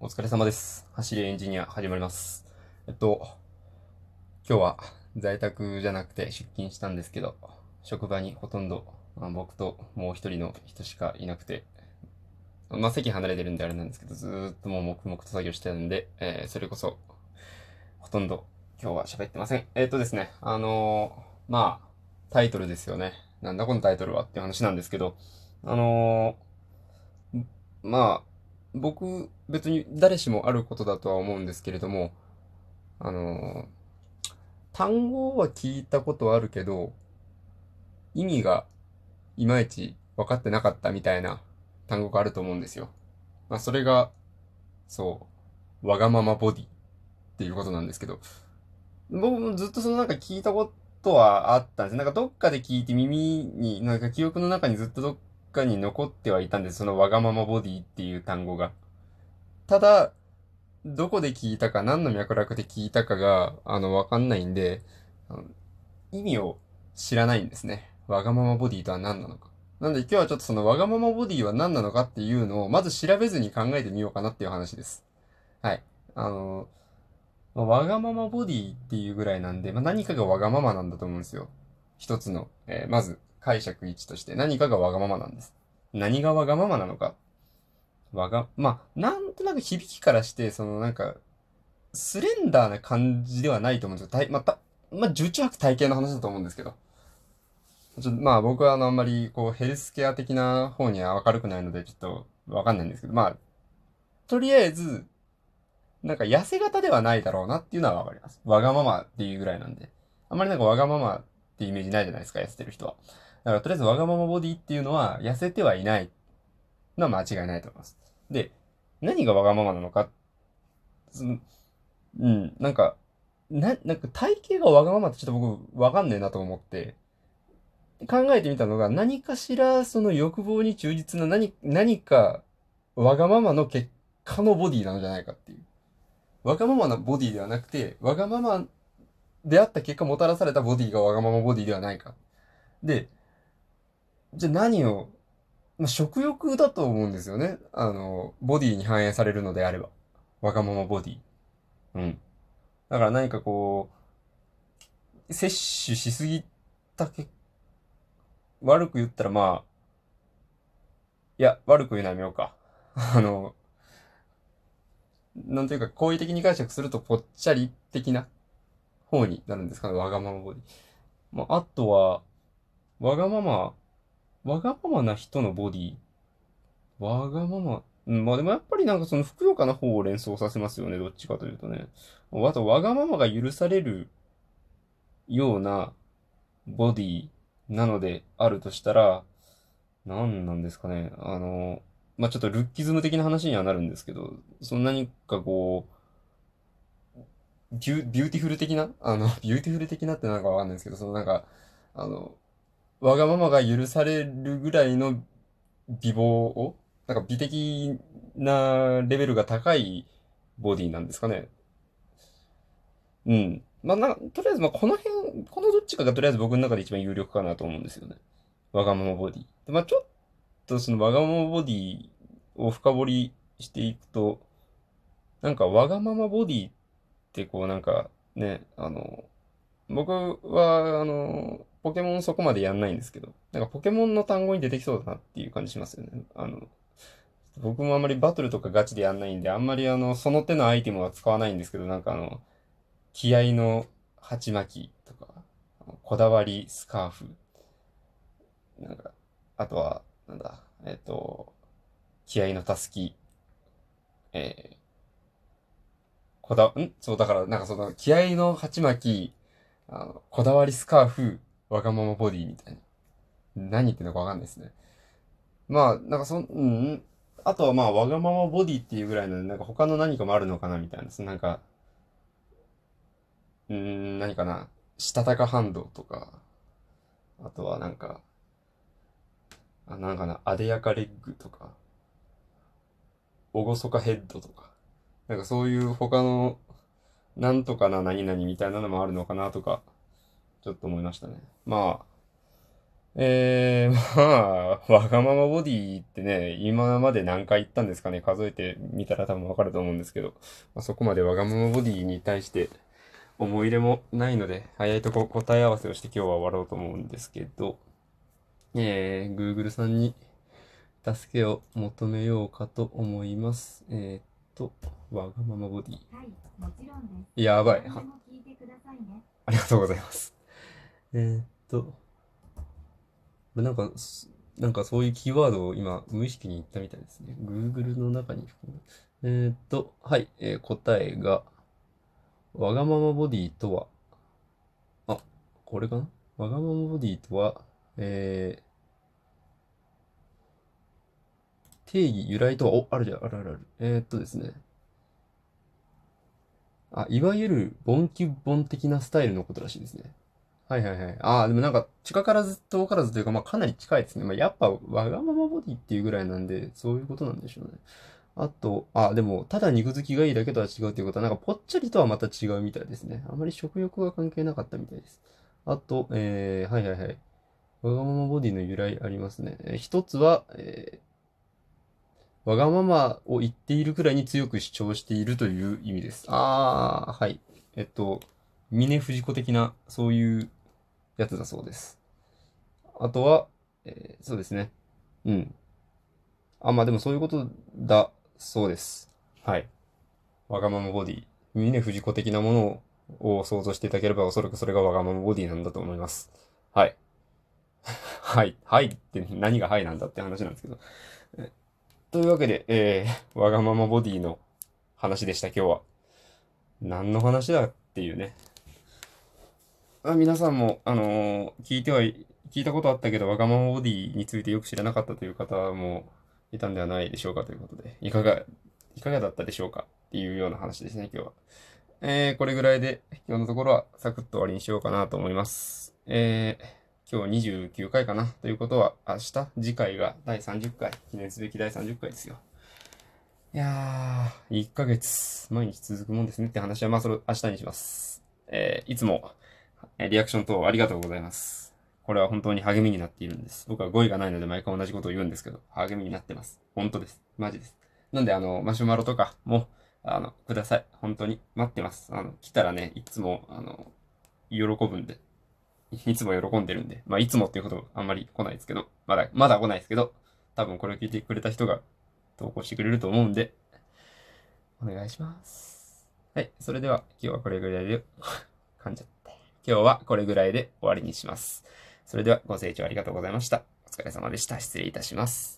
お疲れ様です。走りエンジニア始まります。えっと、今日は在宅じゃなくて出勤したんですけど、職場にほとんど、あ僕ともう一人の人しかいなくて、まあ席離れてるんであれなんですけど、ずっともう黙々と作業してるんで、えーそれこそ、ほとんど今日は喋ってません。えっとですね、あのーまあ、タイトルですよね。なんだこのタイトルはっていう話なんですけど、あのまあ、僕、別に誰しもあることだとは思うんですけれども、あの単語は聞いたことあるけど、意味がいまいち分かってなかったみたいな単語があると思うんですよ。まあ、それが、そう、わがままボディっていうことなんですけど、僕もずっとそのなんか聞いたことはあったんです。なんかどっかで聞いて耳に、なんか記憶の中にずっとどっかに残ってはいたんです。そのわがままボディっていう単語が。ただ、どこで聞いたか、何の脈絡で聞いたかが、あの、わかんないんで、意味を知らないんですね。わがままボディとは何なのか。なんで今日はちょっとそのわがままボディは何なのかっていうのを、まず調べずに考えてみようかなっていう話です。はい。あの、まあわがままボディっていうぐらいなんで、まあ、何かがわがままなんだと思うんですよ。一つの、えーまず解釈一として何かがわがままなんです。何がわがままなのか。わが、まあ、なんとなく響きからして、そのなんか、スレンダーな感じではないと思うんですよ。体また、まあ、重中白体型の話だと思うんですけど。ちょまあ僕はあのあんまりこうヘルスケア的な方には明るくないのでちょっとわかんないんですけど、まあ、とりあえず、なんか痩せ型ではないだろうなっていうのはわかります。わがままっていうぐらいなんで。あんまりなんかわがままってイメージないじゃないですか、痩せてる人は。だからとりあえずわがままボディっていうのは痩せてはいないのは間違いないと思います。で、何がわがままなのか、うん、なんか、な、なんか体型がわがままってちょっと僕わかんねえなと思って、考えてみたのが何かしらその欲望に忠実な何、何かわがままの結果のボディなのじゃないかっていう。わがままなボディではなくて、わがままであった結果もたらされたボディがわがままボディではないか。で、じゃあ何を、まあ、食欲だと思うんですよね。あの、ボディに反映されるのであれば。わがままボディ。うん。だから何かこう、摂取しすぎた結悪く言ったらまあ、いや、悪く言うのやめようか。あの、なんていうか、好意的に解釈するとぽっちゃり的な方になるんですかね、わがままボディ。まあ、あとは、わがまま、わがままな人のボディ。わがまま、うん、まあでもやっぱりなんかそのふくよかな方を連想させますよね、どっちかというとね。あと、わがままが許されるようなボディなのであるとしたら、何なんですかね。あの、まあ、ちょっとルッキズム的な話にはなるんですけど、その何かこう、ビュ、ビューティフル的な？あの、ビューティフル的なってなんかわかんないですけど、そのなんか、あの、わがままが許されるぐらいの美貌を、なんか美的なレベルが高いボディなんですかね。うん。まあ、な、とりあえず、まあ、この辺、このどっちかがとりあえず僕の中で一番有力かなと思うんですよね。わがままボディ。まあ、ちょっとそのわがままボディを深掘りしていくと、なんかわがままボディってこうなんかね、あの、僕はあの、ポケモンそこまでやんないんですけど、なんかポケモンの単語に出てきそうだなっていう感じしますよね。あの、僕もあんまりバトルとかガチでやんないんで、あんまりあの、その手のアイテムは使わないんですけど、なんかあの、気合の鉢巻きとか、こだわりスカーフ、なんか、あとは、なんだ、えっと、気合のたすき、えー、こだ、ん？そう、だから、なんかその、気合の鉢巻き、あの、こだわりスカーフ、わがままボディみたいな。何言ってんのかわかんないですね。まあ、なんかそん、うん、あとはまあ、わがままボディっていうぐらいの、なんか他の何かもあるのかなみたいな。そのなんか、うん、何かな。したたか反動とか、あとはなんか、あ、なんかな、あでやかレッグとか、おごそかヘッドとか、なんかそういう他の、なんとかな何々みたいなのもあるのかなとか、ちょっと思いましたね。まあ、えー、まあ、わがままボディってね、今まで何回言ったんですかね、数えてみたら多分わかると思うんですけど、まあ、そこまでわがままボディに対して思い入れもないので、早いとこ答え合わせをして今日は終わろうと思うんですけど、えー、Google さんに助けを求めようかと思います。えー、っと、わがままボディ。はい、もちろんです。やばい。はありがとうございます。えー、っと、なんか、なんかそういうキーワードを今無意識に言ったみたいですね。Google の中に。えー、っと、はい、えー、答えが、わがままボディとは、あ、これかな？わがままボディとは、えー、定義、由来とは、お、あるじゃん、あるあるある。えー、っとですね。あ、いわゆる、ボンキュボン的なスタイルのことらしいですね。はいはいはい。ああ、でもなんか、近からず遠からずというか、まあかなり近いですね。まあやっぱ、わがままボディっていうぐらいなんで、そういうことなんでしょうね。あと、あ、でも、ただ肉付きがいいだけとは違うということは、なんかぽっちゃりとはまた違うみたいですね。あまり食欲が関係なかったみたいです。あと、えー、はいはいはい。わがままボディの由来ありますね。えー、一つは、えー、わがままを言っているくらいに強く主張しているという意味です。あー、はい。えっと、峰藤子的な、そういうやつだそうです。あとは、えー、そうですね。うん。あ、まあでもそういうことだそうです。はい。わがままボディ。峰藤子的なものを想像していただければおそらくそれがわがままボディなんだと思います。はい。はい。はいって何がはいなんだって話なんですけど。というわけで、えー、わがままボディの話でした、今日は。何の話だっていうね。あ皆さんも、あのー、聞いては、聞いたことあったけど、わがままボディについてよく知らなかったという方もいたんではないでしょうかということで、いかが、いかがだったでしょうかっていうような話ですね、今日は。えー、これぐらいで、今日のところはサクッと終わりにしようかなと思います。えー、今日29回かなということは、明日、次回が第30回、記念すべき第30回ですよ。いやー、1ヶ月、毎日続くもんですねって話は、まあ、それ明日にします。えー、いつも、リアクション等ありがとうございます。これは本当に励みになっているんです。僕は語彙がないので毎回同じことを言うんですけど、励みになってます。本当です。マジです。なんで、あの、マシュマロとかも、あの、ください。本当に待ってます。あの、来たらね、いつも、あの、喜ぶんで。いつも喜んでるんで。まあ、いつもっていうことあんまり来ないですけど、まだ、まだ来ないですけど、多分これを聞いてくれた人が投稿してくれると思うんで、お願いします。はい。それでは、今日はこれぐらいで、噛んじゃった。今日はこれぐらいで終わりにします。それではご清聴ありがとうございました。お疲れ様でした。失礼いたします。